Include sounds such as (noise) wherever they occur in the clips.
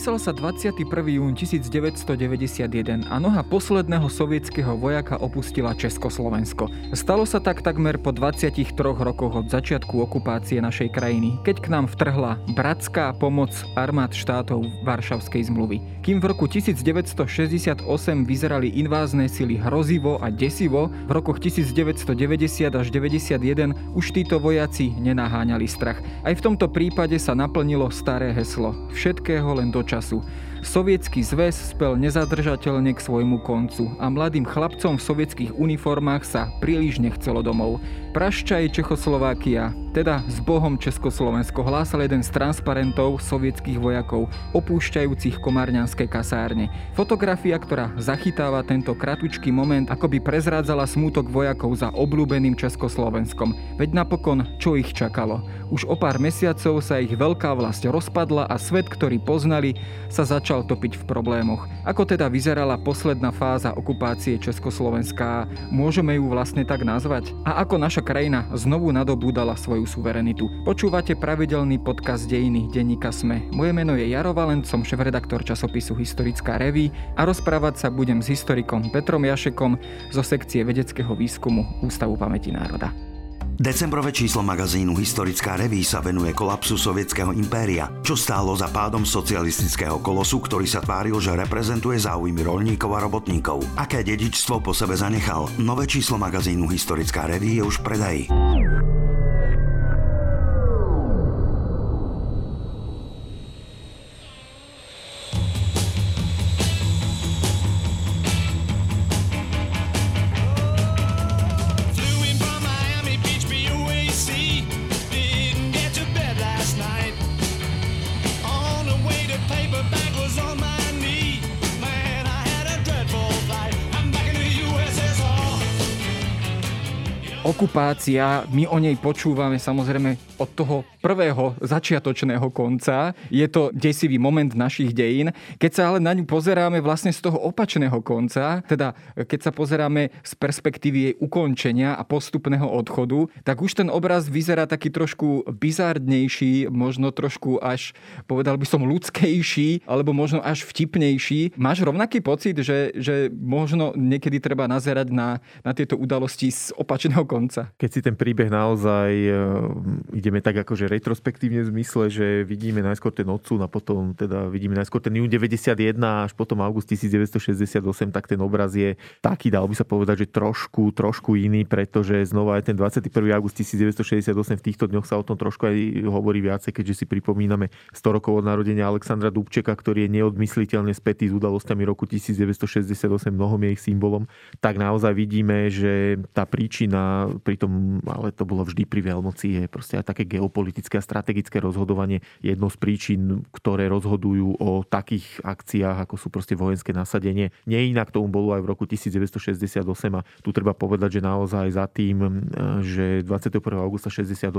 Písal sa 21. jún 1991 a noha posledného sovietského vojaka opustila Československo. Stalo sa tak takmer po 23 rokoch od začiatku okupácie našej krajiny, keď k nám vtrhla bratská pomoc armád štátov Varšavskej zmluvy. Kým v roku 1968 vyzerali invázne sily hrozivo a desivo, v rokoch 1990 až 91 už títo vojaci nenaháňali strach. Aj v tomto prípade sa naplnilo staré heslo. Všetkého len do času. Sovietský zväz spel nezadržateľne k svojmu koncu a mladým chlapcom v sovietských uniformách sa príliš nechcelo domov. Praščaj Čechoslovákia, teda s Bohom Československo hlásal jeden z transparentov sovietských vojakov, opúšťajúcich komárňanské kasárne. Fotografia, ktorá zachytáva tento kratučký moment, ako by prezrádzala smútok vojakov za obľúbeným Československom. Veď napokon, čo ich čakalo? Už o pár mesiacov sa ich veľká vlast rozpadla a svet, ktorý poznali, sa začal topiť v problémoch. Ako teda vyzerala posledná fáza okupácie Československa? Môžeme ju vlastne tak nazvať? A ako naša krajina znovu nadobúdala svoju suverenitu? Počúvate pravidelný podcast Dejiny denníka Sme. Moje meno je Jaro Valent, som šéf-redaktor časopisu Historická reví a rozprávať sa budem s historikom Petrom Jašekom zo sekcie vedeckého výskumu Ústavu pamäti národa. Decembrové číslo magazínu Historická reví sa venuje kolapsu sovietského impéria, čo stálo za pádom socialistického kolosu, ktorý sa tváril, že reprezentuje záujmy rolníkov a robotníkov. Aké dedičstvo po sebe zanechal? Nové číslo magazínu Historická reví je už v predaji. Okupácia, my o nej počúvame samozrejme od toho prvého začiatočného konca. Je to desivý moment našich dejín. Keď sa ale na ňu pozeráme vlastne z toho opačného konca, teda keď sa pozeráme z perspektívy jej ukončenia a postupného odchodu, tak už ten obraz vyzerá taký trošku bizardnejší, možno trošku až, povedal by som, ľudskejší, alebo možno až vtipnejší. Máš rovnaký pocit, že, že možno niekedy treba nazerať na, na tieto udalosti z opačného konca? Keď si ten príbeh naozaj e, ide ideme tak akože retrospektívne v zmysle, že vidíme najskôr ten odsun a potom teda vidíme najskôr ten jún 91 až potom august 1968, tak ten obraz je taký, dal by sa povedať, že trošku, trošku iný, pretože znova aj ten 21. august 1968 v týchto dňoch sa o tom trošku aj hovorí viacej, keďže si pripomíname 100 rokov od narodenia Alexandra Dubčeka, ktorý je neodmysliteľne spätý s udalosťami roku 1968, mnohom je ich symbolom, tak naozaj vidíme, že tá príčina pri tom, ale to bolo vždy pri veľmoci, je proste aj také geopolitické a strategické rozhodovanie jednou z príčin, ktoré rozhodujú o takých akciách, ako sú proste vojenské nasadenie. Nie inak tomu bolo aj v roku 1968 a tu treba povedať, že naozaj za tým, že 21. augusta 68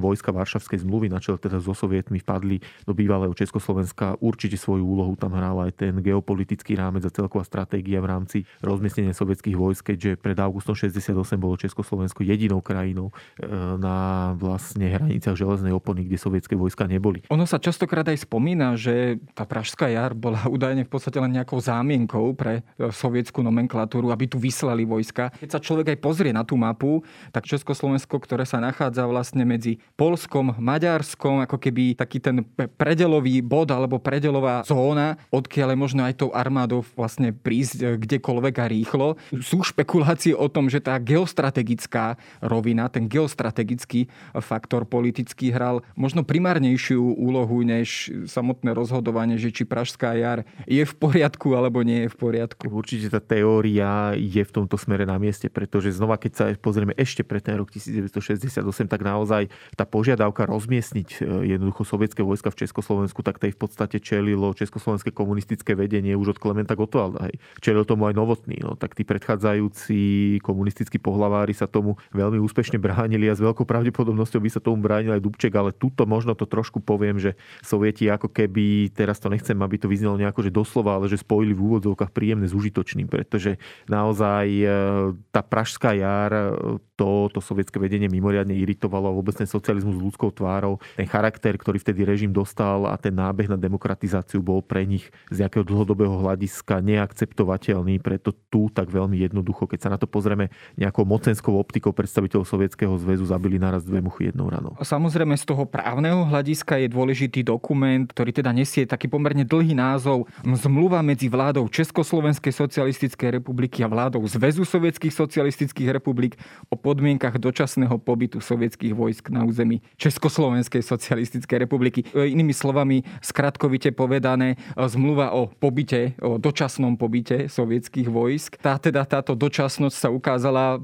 vojska Varšavskej zmluvy na čele teda so sovietmi vpadli do bývalého Československa, určite svoju úlohu tam hral aj ten geopolitický rámec a celková stratégia v rámci rozmiestnenia sovietských vojsk, keďže pred augustom 68 bolo Československo jedinou krajinou e, na vlastne hraniciach železnej opony, kde sovietské vojska neboli. Ono sa častokrát aj spomína, že tá Pražská jar bola (laughs) údajne v podstate len nejakou zámienkou pre e, sovietskú nomenklatúru, aby tu vyslali vojska. Keď sa človek aj pozrie na tú mapu, tak Československo, ktoré sa nachádza vlastne medzi Polskom, Maďarskom, ako keby taký ten predelový bod alebo predelová zóna, odkiaľ je možno aj tou armádou vlastne prísť e, kdekoľvek a rýchlo. Sú špekulácie o tom, že tá geostrategická rovina, ten geostrategický faktor politicky hral možno primárnejšiu úlohu než samotné rozhodovanie, že či Pražská jar je v poriadku alebo nie je v poriadku. Určite tá teória je v tomto smere na mieste, pretože znova, keď sa pozrieme ešte pre ten rok 1968, tak naozaj tá požiadavka rozmiestniť e, jednoducho sovietské vojska v Československu, tak tej v podstate čelilo československé komunistické vedenie už od Klementa Gottwalda. Čelil tomu aj Novotný. No, tak tí predchádzajúci komunistickí pohlavári sa tomu tomu veľmi úspešne bránili a s veľkou pravdepodobnosťou by sa tomu bránil aj Dubček, ale tuto možno to trošku poviem, že Sovieti ako keby, teraz to nechcem, aby to vyznelo nejako, že doslova, ale že spojili v úvodzovkách príjemné s užitočným, pretože naozaj e, tá pražská jar, e, to, to sovietské vedenie mimoriadne iritovalo a vôbec ten socializmus s ľudskou tvárou, ten charakter, ktorý vtedy režim dostal a ten nábeh na demokratizáciu bol pre nich z nejakého dlhodobého hľadiska neakceptovateľný, preto tu tak veľmi jednoducho, keď sa na to pozrieme nejakou mocenskou optikou predstaviteľov Sovietskeho zväzu, zabili naraz dve muchy jednou ranou. Samozrejme z toho právneho hľadiska je dôležitý dokument, ktorý teda nesie taký pomerne dlhý názov Zmluva medzi vládou Československej socialistickej republiky a vládou Zväzu sovietských socialistických republik o podmienkach dočasného pobytu sovietských vojsk na území Československej socialistickej republiky. E, inými slovami, skratkovite povedané, zmluva o pobyte, o dočasnom pobyte sovietských vojsk. Tá teda táto dočasnosť sa ukázala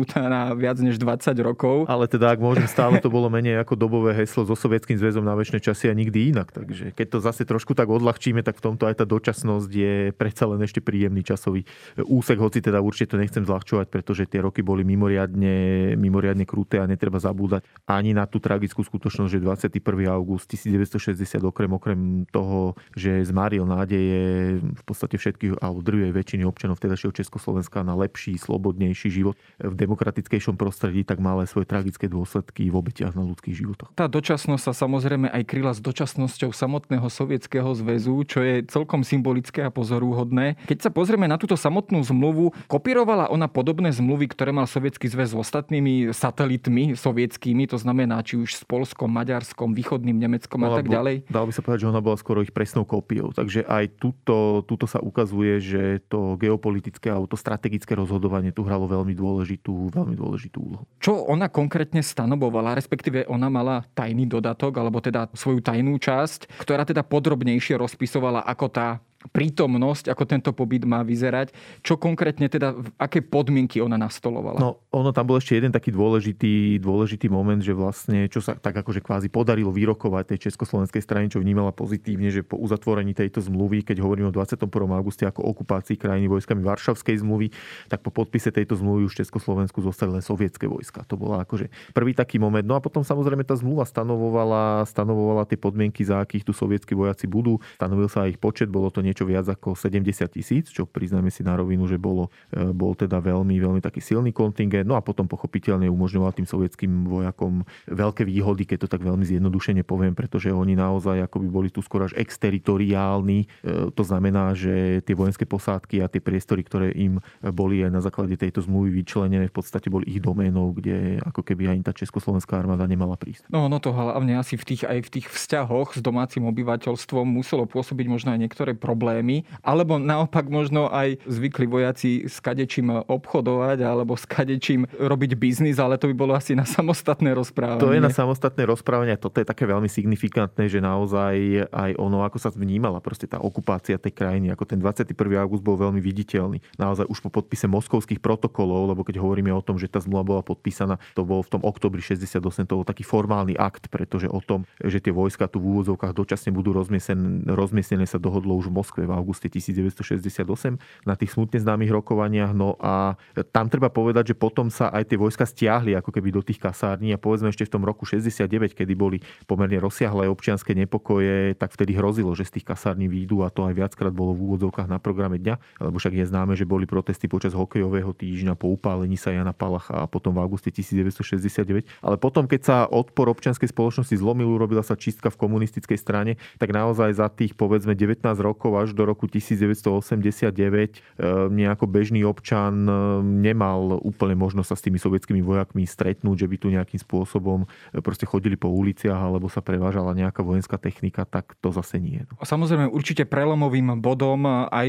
natiahnutá na viac než 20 rokov. Ale teda, ak môžem, stále to bolo menej ako dobové heslo so Sovietským zväzom na väčšie časy a nikdy inak. Takže keď to zase trošku tak odľahčíme, tak v tomto aj tá dočasnosť je predsa len ešte príjemný časový úsek, hoci teda určite to nechcem zľahčovať, pretože tie roky boli mimoriadne, mimoriadne kruté a netreba zabúdať ani na tú tragickú skutočnosť, že 21. august 1960 okrem, okrem toho, že zmaril nádeje v podstate všetkých, alebo drvej väčšiny občanov vtedajšieho Československa na lepší, slobodnejší život v demokratickejšom prostredí, tak má svoje tragické dôsledky v obetiach na ľudských životoch. Tá dočasnosť sa samozrejme aj kryla s dočasnosťou samotného Sovietskeho zväzu, čo je celkom symbolické a pozorúhodné. Keď sa pozrieme na túto samotnú zmluvu, kopírovala ona podobné zmluvy, ktoré mal Sovietský zväz s ostatnými satelitmi sovietskými, to znamená či už s Polskom, Maďarskom, východným Nemeckom a tak ďalej. Dalo by sa povedať, že ona bola skoro ich presnou kópiou. Takže aj tuto, tuto sa ukazuje, že to geopolitické alebo to strategické rozhodovanie tu hralo veľmi dôležitú, veľmi dôležitú úlohu. Čo ona konkrétne stanovovala, respektíve ona mala tajný dodatok, alebo teda svoju tajnú časť, ktorá teda podrobnejšie rozpisovala, ako tá prítomnosť, ako tento pobyt má vyzerať. Čo konkrétne teda, aké podmienky ona nastolovala? No, ono tam bol ešte jeden taký dôležitý, dôležitý moment, že vlastne, čo sa tak akože kvázi podarilo vyrokovať tej československej strane, čo vnímala pozitívne, že po uzatvorení tejto zmluvy, keď hovoríme o 21. auguste ako okupácii krajiny vojskami Varšavskej zmluvy, tak po podpise tejto zmluvy už v Československu zostali len sovietské vojska. To bola akože prvý taký moment. No a potom samozrejme tá zmluva stanovovala, stanovovala tie podmienky, za akých tu sovietskí vojaci budú. Stanovil sa ich počet, bolo to niečo viac ako 70 tisíc, čo priznáme si na rovinu, že bolo, e, bol teda veľmi, veľmi taký silný kontingent. No a potom pochopiteľne umožňoval tým sovietským vojakom veľké výhody, keď to tak veľmi zjednodušene poviem, pretože oni naozaj akoby boli tu skoro až exteritoriálni. E, to znamená, že tie vojenské posádky a tie priestory, ktoré im boli aj na základe tejto zmluvy vyčlenené, v podstate boli ich doménou, kde ako keby aj tá československá armáda nemala prísť. No, no to hlavne asi v tých, aj v tých vzťahoch s domácim obyvateľstvom muselo pôsobiť možno aj niektoré problémy problémy, alebo naopak možno aj zvykli vojaci s kadečím obchodovať alebo s kadečím robiť biznis, ale to by bolo asi na samostatné rozprávanie. To je na samostatné rozprávanie. Toto je také veľmi signifikantné, že naozaj aj ono, ako sa vnímala proste tá okupácia tej krajiny, ako ten 21. august bol veľmi viditeľný. Naozaj už po podpise moskovských protokolov, lebo keď hovoríme o tom, že tá zmluva bola podpísaná, to bol v tom oktobri 68, to bol taký formálny akt, pretože o tom, že tie vojska tu v úvodzovkách dočasne budú rozmiestnené, rozmiestnené sa dohodlo už v Moskve v auguste 1968 na tých smutne známych rokovaniach. No a tam treba povedať, že potom sa aj tie vojska stiahli ako keby do tých kasární a povedzme ešte v tom roku 69, kedy boli pomerne rozsiahle občianske nepokoje, tak vtedy hrozilo, že z tých kasární výjdu a to aj viackrát bolo v úvodzovkách na programe dňa, lebo však je známe, že boli protesty počas hokejového týždňa po upálení sa Jana Palacha a potom v auguste 1969. Ale potom, keď sa odpor občianskej spoločnosti zlomil, urobila sa čistka v komunistickej strane, tak naozaj za tých povedzme 19 rokov až do roku 1989 eh, nejako bežný občan eh, nemal úplne možnosť sa s tými sovietskými vojakmi stretnúť, že by tu nejakým spôsobom eh, proste chodili po uliciach alebo sa prevážala nejaká vojenská technika, tak to zase nie. A samozrejme určite prelomovým bodom aj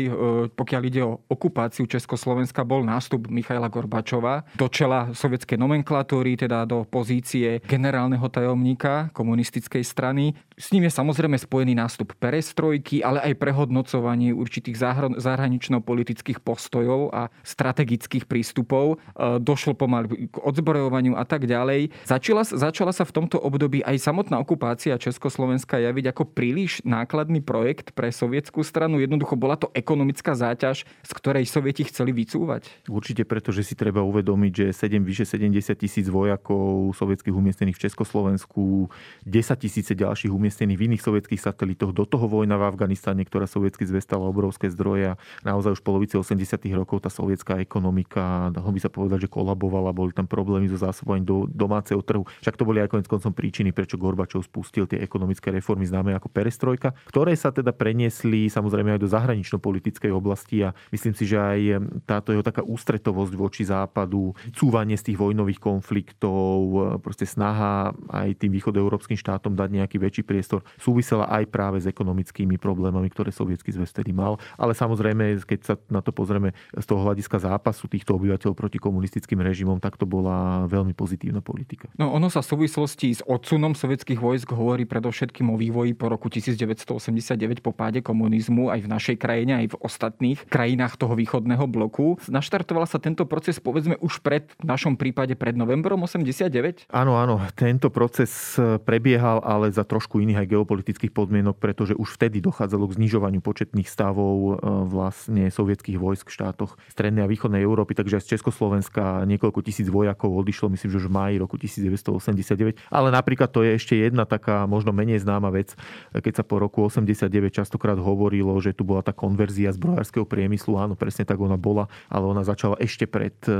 pokiaľ ide o okupáciu Československa bol nástup Michaila Gorbačova do čela sovietskej nomenklatúry, teda do pozície generálneho tajomníka komunistickej strany. S ním je samozrejme spojený nástup perestrojky, ale aj prehodnotenie vyhodnocovaní určitých zahranično-politických postojov a strategických prístupov. E, došlo pomaly k odzbrojovaniu a tak ďalej. Začala, začala sa v tomto období aj samotná okupácia Československa javiť ako príliš nákladný projekt pre sovietskú stranu. Jednoducho bola to ekonomická záťaž, z ktorej sovieti chceli vycúvať. Určite preto, že si treba uvedomiť, že 7, vyše 70 tisíc vojakov sovietských umiestnených v Československu, 10 tisíce ďalších umiestnených v iných sovietských satelitoch, do toho vojna v Afganistane, ktorá sovietsky zvestala obrovské zdroje a naozaj už v polovici 80 rokov tá sovietská ekonomika, dalo by sa povedať, že kolabovala, boli tam problémy so zásobovaním do domáceho trhu. Však to boli aj konec koncom príčiny, prečo Gorbačov spustil tie ekonomické reformy známe ako perestrojka, ktoré sa teda preniesli samozrejme aj do zahranično-politickej oblasti a myslím si, že aj táto jeho taká ústretovosť voči západu, cúvanie z tých vojnových konfliktov, proste snaha aj tým východoeurópskym štátom dať nejaký väčší priestor, súvisela aj práve s ekonomickými problémami, ktoré sovietský zväz vtedy mal. Ale samozrejme, keď sa na to pozrieme z toho hľadiska zápasu týchto obyvateľov proti komunistickým režimom, tak to bola veľmi pozitívna politika. No ono sa v súvislosti s odsunom sovietských vojsk hovorí predovšetkým o vývoji po roku 1989 po páde komunizmu aj v našej krajine, aj v ostatných krajinách toho východného bloku. Naštartoval sa tento proces povedzme už pred v našom prípade pred novembrom 89? Áno, áno, tento proces prebiehal, ale za trošku iných aj geopolitických podmienok, pretože už vtedy dochádzalo k znižovaniu početných stavov e, vlastne sovietských vojsk v štátoch strednej a východnej Európy, takže aj z Československa niekoľko tisíc vojakov odišlo, myslím, že už v máji roku 1989. Ale napríklad to je ešte jedna taká možno menej známa vec, keď sa po roku 89 častokrát hovorilo, že tu bola tá konverzia zbrojárskeho priemyslu. Áno, presne tak ona bola, ale ona začala ešte pred e,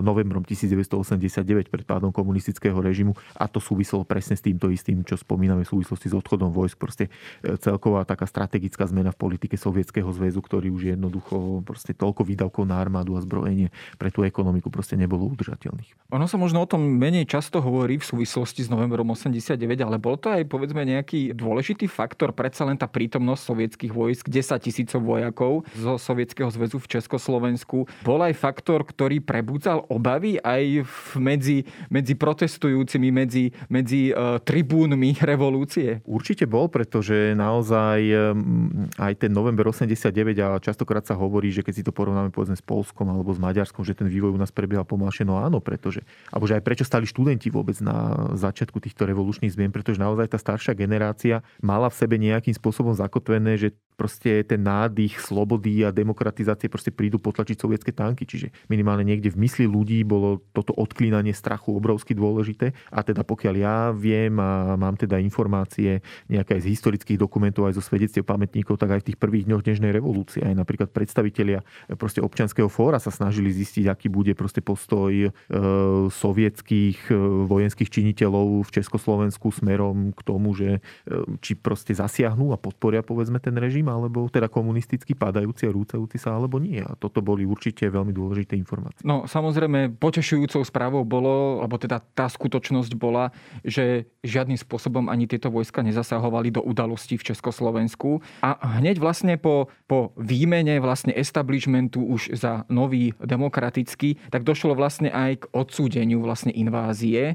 novembrom 1989, pred pádom komunistického režimu a to súviselo presne s týmto istým, čo spomíname v súvislosti s odchodom vojsk. Proste e, celková taká strategická zmena v politike Sovietskeho zväzu, ktorý už jednoducho proste toľko výdavkov na armádu a zbrojenie pre tú ekonomiku proste nebolo udržateľných. Ono sa možno o tom menej často hovorí v súvislosti s novembrom 89, ale bol to aj povedzme nejaký dôležitý faktor, predsa len tá prítomnosť sovietských vojsk, 10 tisícov vojakov zo Sovietskeho zväzu v Československu, bol aj faktor, ktorý prebudzal obavy aj medzi, medzi protestujúcimi, medzi, medzi uh, tribúnmi revolúcie? Určite bol, pretože naozaj aj ten november 89 a častokrát sa hovorí, že keď si to porovnáme povedzme s Polskom alebo s Maďarskom, že ten vývoj u nás prebiehal pomalšie, no áno, pretože, alebo že aj prečo stali študenti vôbec na začiatku týchto revolučných zmien, pretože naozaj tá staršia generácia mala v sebe nejakým spôsobom zakotvené, že proste ten nádych slobody a demokratizácie proste prídu potlačiť sovietské tanky. Čiže minimálne niekde v mysli ľudí bolo toto odklínanie strachu obrovsky dôležité. A teda pokiaľ ja viem a mám teda informácie nejaké aj z historických dokumentov, aj zo svedectiev pamätníkov, tak aj v tých prvých dňoch dnešnej revolúcie aj napríklad predstavitelia proste občianského fóra sa snažili zistiť, aký bude proste postoj e, sovietských e, vojenských činiteľov v Československu smerom k tomu, že e, či proste zasiahnu a podporia povedzme ten režim, alebo teda komunisticky padajúci a rúcajúci sa, alebo nie. A toto boli určite veľmi dôležité informácie. No samozrejme, potešujúcou správou bolo, alebo teda tá skutočnosť bola, že žiadnym spôsobom ani tieto vojska nezasahovali do udalostí v Československu. A hneď vlastne po, po výmene vlastne establishmentu už za nový demokratický, tak došlo vlastne aj k odsúdeniu vlastne invázie e,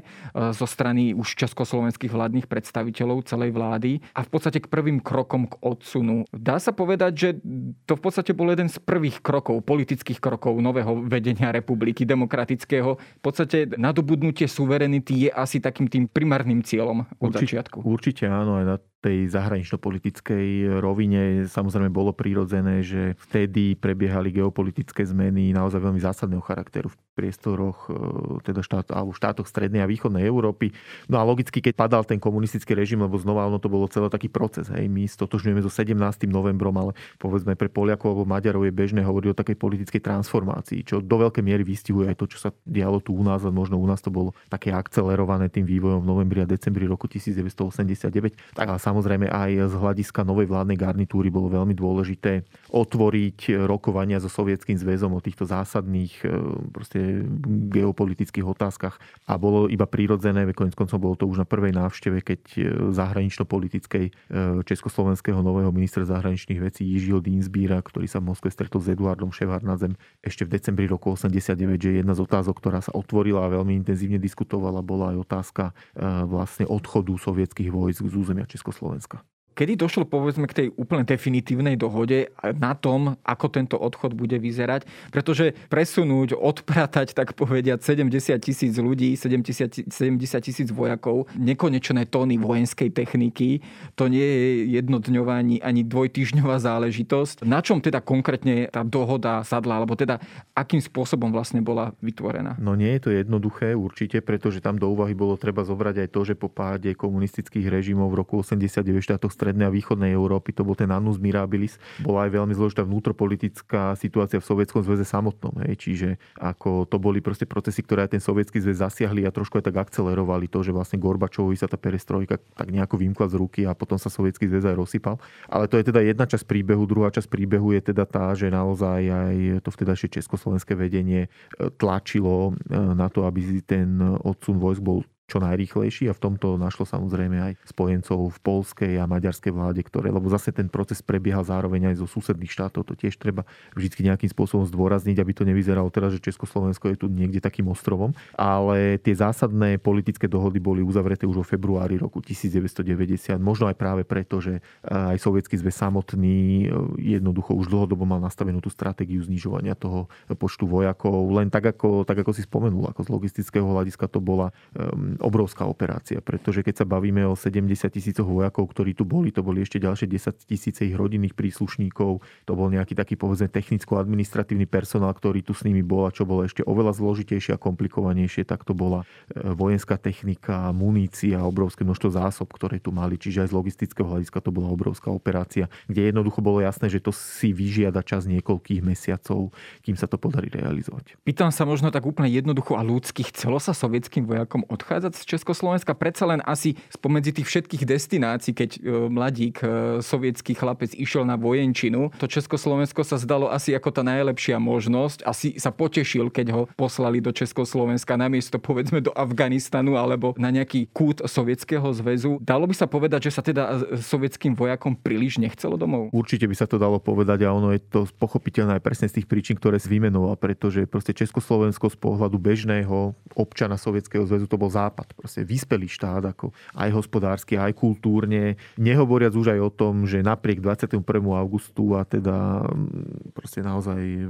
zo strany už československých vládnych predstaviteľov celej vlády a v podstate k prvým krokom k odsunu Dá sa povedať, že to v podstate bol jeden z prvých krokov, politických krokov nového vedenia republiky demokratického. V podstate nadobudnutie suverenity je asi takým tým primárnym cieľom od určite, začiatku. Určite áno, aj na tej zahranično-politickej rovine. Samozrejme bolo prirodzené, že vtedy prebiehali geopolitické zmeny naozaj veľmi zásadného charakteru priestoroch e, teda štát, alebo štátoch strednej a východnej Európy. No a logicky, keď padal ten komunistický režim, lebo znova ono to bolo celý taký proces. Hej. My stotožňujeme so 17. novembrom, ale povedzme pre Poliakov alebo Maďarov je bežné hovoriť o takej politickej transformácii, čo do veľkej miery vystihuje aj to, čo sa dialo tu u nás, a možno u nás to bolo také akcelerované tým vývojom v novembri a decembri roku 1989. Tak ale samozrejme aj z hľadiska novej vládnej garnitúry bolo veľmi dôležité otvoriť rokovania so Sovietským zväzom o týchto zásadných e, proste geopolitických otázkach a bolo iba prirodzené, konec koncov bolo to už na prvej návšteve, keď e, zahranično-politickej e, československého nového ministra zahraničných vecí Jižího Dinsbíra, ktorý sa v Moskve stretol s Eduardom Ševardnadzem ešte v decembri roku 89, že jedna z otázok, ktorá sa otvorila a veľmi intenzívne diskutovala, bola aj otázka vlastne odchodu sovietských vojsk z územia Československa. Kedy došlo povedzme k tej úplne definitívnej dohode na tom, ako tento odchod bude vyzerať? Pretože presunúť, odpratať, tak povediať 70 tisíc ľudí, 70 tisíc vojakov, nekonečné tóny vojenskej techniky, to nie je jednodňová ani, ani dvojtyžňová záležitosť. Na čom teda konkrétne tá dohoda sadla, alebo teda akým spôsobom vlastne bola vytvorená? No nie je to jednoduché určite, pretože tam do úvahy bolo treba zobrať aj to, že po páde komunistických režimov v roku 89 štátoch strednej a východnej Európy, to bol ten annus mirabilis, bola aj veľmi zložitá vnútropolitická situácia v Sovietskom zväze samotnom. Hej. Čiže ako to boli proste procesy, ktoré aj ten Sovietský zväz zasiahli a trošku aj tak akcelerovali to, že vlastne Gorbačovi sa tá perestrojka tak nejako vymkla z ruky a potom sa Sovietský zväz aj rozsypal. Ale to je teda jedna časť príbehu. Druhá časť príbehu je teda tá, že naozaj aj to vtedajšie československé vedenie e, tlačilo e, na to, aby ten odsun vojsk bol čo najrýchlejší a v tomto našlo samozrejme aj spojencov v polskej a maďarskej vláde, ktoré, lebo zase ten proces prebiehal zároveň aj zo susedných štátov, to tiež treba vždy nejakým spôsobom zdôrazniť, aby to nevyzeralo teraz, že Československo je tu niekde takým ostrovom, ale tie zásadné politické dohody boli uzavreté už vo februári roku 1990, možno aj práve preto, že aj sovietský zväz samotný e, jednoducho už dlhodobo mal nastavenú tú stratégiu znižovania toho počtu vojakov, len tak ako, tak ako si spomenul, ako z logistického hľadiska to bola um, obrovská operácia, pretože keď sa bavíme o 70 tisícoch vojakov, ktorí tu boli, to boli ešte ďalšie 10 tisíce ich rodinných príslušníkov, to bol nejaký taký povedzme technicko-administratívny personál, ktorý tu s nimi bol a čo bolo ešte oveľa zložitejšie a komplikovanejšie, tak to bola e, vojenská technika, munícia, obrovské množstvo zásob, ktoré tu mali, čiže aj z logistického hľadiska to bola obrovská operácia, kde jednoducho bolo jasné, že to si vyžiada čas niekoľkých mesiacov, kým sa to podarí realizovať. Pýtam sa možno tak úplne jednoducho a ľudských, chcelo sa sovietským vojakom odchádzať z Československa predsa len asi spomedzi tých všetkých destinácií, keď e, mladík, e, sovietský chlapec išiel na vojenčinu, to Československo sa zdalo asi ako tá najlepšia možnosť. Asi sa potešil, keď ho poslali do Československa namiesto povedzme do Afganistanu alebo na nejaký kút Sovietskeho zväzu. Dalo by sa povedať, že sa teda e, sovietským vojakom príliš nechcelo domov? Určite by sa to dalo povedať a ono je to pochopiteľné aj presne z tých príčin, ktoré si vymenoval, pretože proste Československo z pohľadu bežného občana Sovietskeho zväzu to bol západ západ, proste vyspelý štát, ako aj hospodársky, aj kultúrne. Nehovoriac už aj o tom, že napriek 21. augustu a teda mm, proste naozaj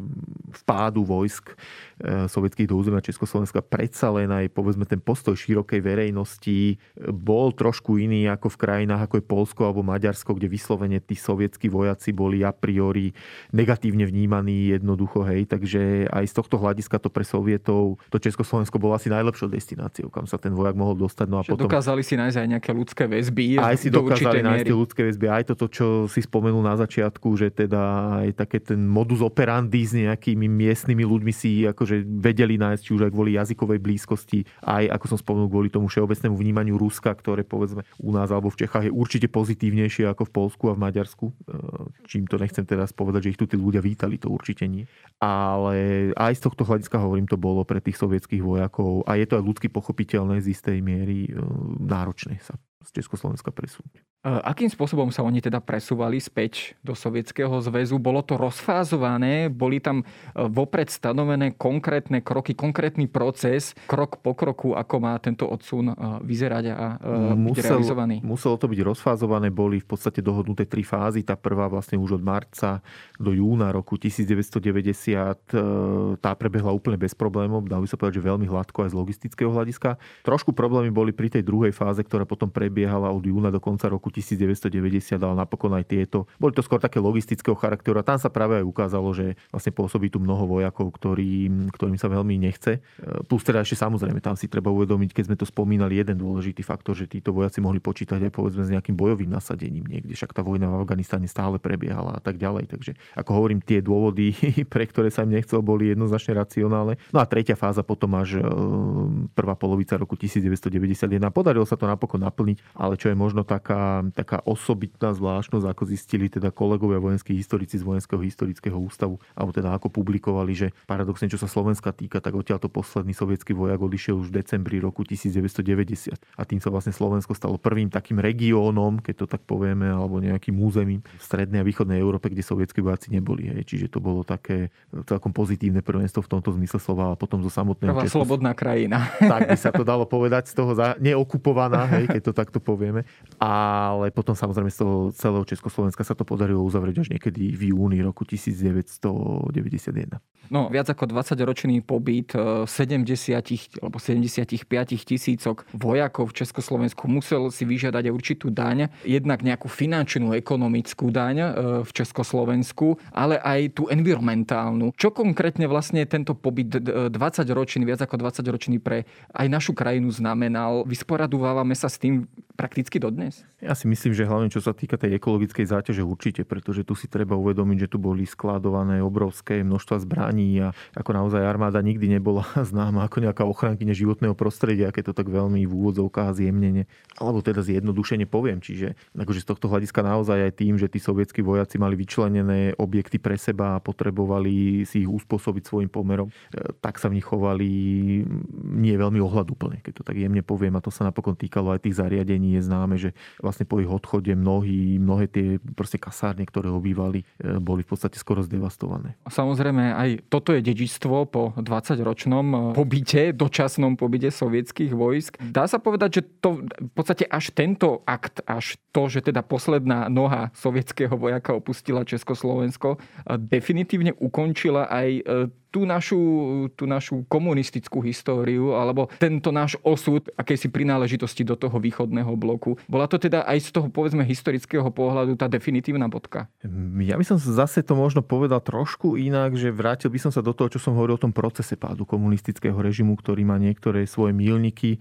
vpádu vojsk e, sovietských do územia Československa predsa len aj povedzme ten postoj širokej verejnosti bol trošku iný ako v krajinách ako je Polsko alebo Maďarsko, kde vyslovene tí sovietskí vojaci boli a priori negatívne vnímaní jednoducho, hej, takže aj z tohto hľadiska to pre Sovietov, to Československo bolo asi najlepšou destináciou, kam sa ten vojak mohol dostať. No a potom... Dokázali si nájsť aj nejaké ľudské väzby. Aj si dokázali nájsť tie ľudské väzby. Aj toto, čo si spomenul na začiatku, že teda aj také ten modus operandi s nejakými miestnymi ľuďmi si akože vedeli nájsť, či už aj kvôli jazykovej blízkosti, aj ako som spomenul, kvôli tomu všeobecnému vnímaniu Ruska, ktoré povedzme u nás alebo v Čechách je určite pozitívnejšie ako v Polsku a v Maďarsku. E, čím to nechcem teraz povedať, že ich tu tí ľudia vítali, to určite nie. Ale aj z tohto hľadiska hovorím, to bolo pre tých sovietských vojakov a je to aj ľudsky pochopiteľné z istej miery e, náročné sa z Československa presunúť. Akým spôsobom sa oni teda presúvali späť do Sovietskeho zväzu? Bolo to rozfázované? Boli tam e, vopred stanovené konkrétne kroky, konkrétny proces, krok po kroku, ako má tento odsun e, vyzerať a Musel, byť realizovaný? Muselo to byť rozfázované, boli v podstate dohodnuté tri fázy. Tá prvá vlastne už od marca do júna roku 1990 tá prebehla úplne bez problémov, dá by sa povedať, že veľmi hladko aj z logistického hľadiska. Trošku problémy boli pri tej druhej fáze, ktorá potom prebiehala od júna do konca roku 1990, ale napokon aj tieto. Boli to skôr také logistického charakteru a tam sa práve aj ukázalo, že vlastne pôsobí tu mnoho vojakov, ktorý, ktorým sa veľmi nechce. E, plus teda ešte samozrejme tam si treba uvedomiť, keď sme to spomínali, jeden dôležitý faktor, že títo vojaci mohli počítať aj povedzme s nejakým bojovým nasadením niekde, však tá vojna v Afganistane stále prebiehala a tak ďalej. Takže ako hovorím, tie dôvody, (laughs) pre ktoré sa im nechcel, boli jednoznačne racionálne. No a tretia fáza potom až e, prvá polovica roku 1991. Podarilo sa to napokon naplniť, ale čo je možno taká taká osobitná zvláštnosť, ako zistili teda kolegovia vojenskí historici z Vojenského historického ústavu, alebo teda ako publikovali, že paradoxne, čo sa Slovenska týka, tak odtiaľto posledný sovietský vojak odišiel už v decembri roku 1990. A tým sa vlastne Slovensko stalo prvým takým regiónom, keď to tak povieme, alebo nejakým územím v strednej a východnej Európe, kde sovietskí vojaci neboli. Hej. Čiže to bolo také celkom pozitívne prvenstvo v tomto zmysle slova a potom zo samotného Prvá slobodná krajina. Tak by sa to dalo povedať z toho za... neokupovaná, hej, keď to takto povieme. A ale potom samozrejme z toho celého Československa sa to podarilo uzavrieť až niekedy v júni roku 1991. No, viac ako 20-ročný pobyt 70 e, alebo 75 tisícok vojakov v Československu musel si vyžiadať určitú daň, jednak nejakú finančnú, ekonomickú daň e, v Československu, ale aj tú environmentálnu. Čo konkrétne vlastne tento pobyt 20-ročný, viac ako 20-ročný pre aj našu krajinu znamenal? Vysporadúvame sa s tým prakticky dodnes? Ja si myslím, že hlavne čo sa týka tej ekologickej záťaže určite, pretože tu si treba uvedomiť, že tu boli skladované obrovské množstva zbraní a ako naozaj armáda nikdy nebola (laughs) známa ako nejaká ochrankyňa životného prostredia, keď to tak veľmi v úvodzovkách zjemnene, alebo teda zjednodušene poviem. Čiže akože z tohto hľadiska naozaj aj tým, že tí sovietskí vojaci mali vyčlenené objekty pre seba a potrebovali si ich uspôsobiť svojim pomerom, e, tak sa v nich chovali nie veľmi ohľadúplne, keď to tak jemne poviem. A to sa napokon týkalo aj tých zariadení. Je známe, že vlastne po ich odchode mnohí, mnohé tie proste kasárne, ktoré obývali, e, boli v podstate skoro zdevastované. Samozrejme, aj toto je dedičstvo po 20-ročnom e, pobyte, dočasnom pobyte sovietských vojsk. Dá sa povedať, že to v podstate až tento akt, až to, že teda posledná noha sovietského vojaka opustila Československo, e, definitívne ukončila aj tú našu, tú našu komunistickú históriu alebo tento náš osud akejsi prináležitosti do toho východného bloku. Bola to teda aj z toho povedzme historického pohľadu tá definitívna bodka? Ja by som zase to možno povedal trošku inak, že vrátil by som sa do toho, čo som hovoril o tom procese pádu komunistického režimu, ktorý má niektoré svoje mílniky.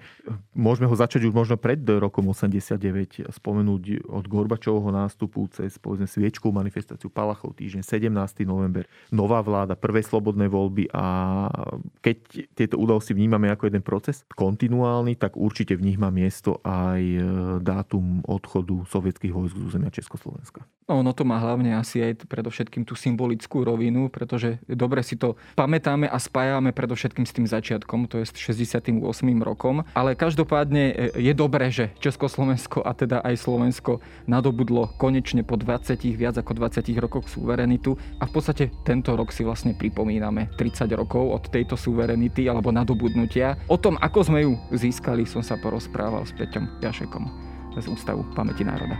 Môžeme ho začať už možno pred rokom 89, spomenúť od Gorbačovho nástupu cez povedzme sviečku manifestáciu Palachov týždeň 17. november, nová vláda, prvé slobodné voľby voľby a keď tieto udalosti vnímame ako jeden proces kontinuálny, tak určite v nich má miesto aj e, dátum odchodu sovietských vojsk z územia Československa. No, ono to má hlavne asi aj predovšetkým tú symbolickú rovinu, pretože dobre si to pamätáme a spájame predovšetkým s tým začiatkom, to je s 68. rokom, ale každopádne e, je dobré, že Československo a teda aj Slovensko nadobudlo konečne po 20, viac ako 20 rokoch suverenitu a v podstate tento rok si vlastne pripomíname 30 rokov od tejto suverenity alebo nadobudnutia. O tom, ako sme ju získali, som sa porozprával s Peťom Jašekom z Ústavu pamäti národa.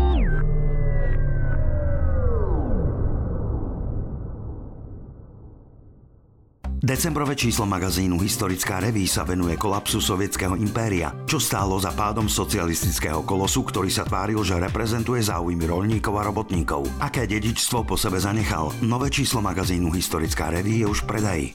Decembrové číslo magazínu Historická reví sa venuje kolapsu sovietského impéria, čo stálo za pádom socialistického kolosu, ktorý sa tváril, že reprezentuje záujmy rolníkov a robotníkov. Aké dedičstvo po sebe zanechal? Nové číslo magazínu Historická reví je už v predaji.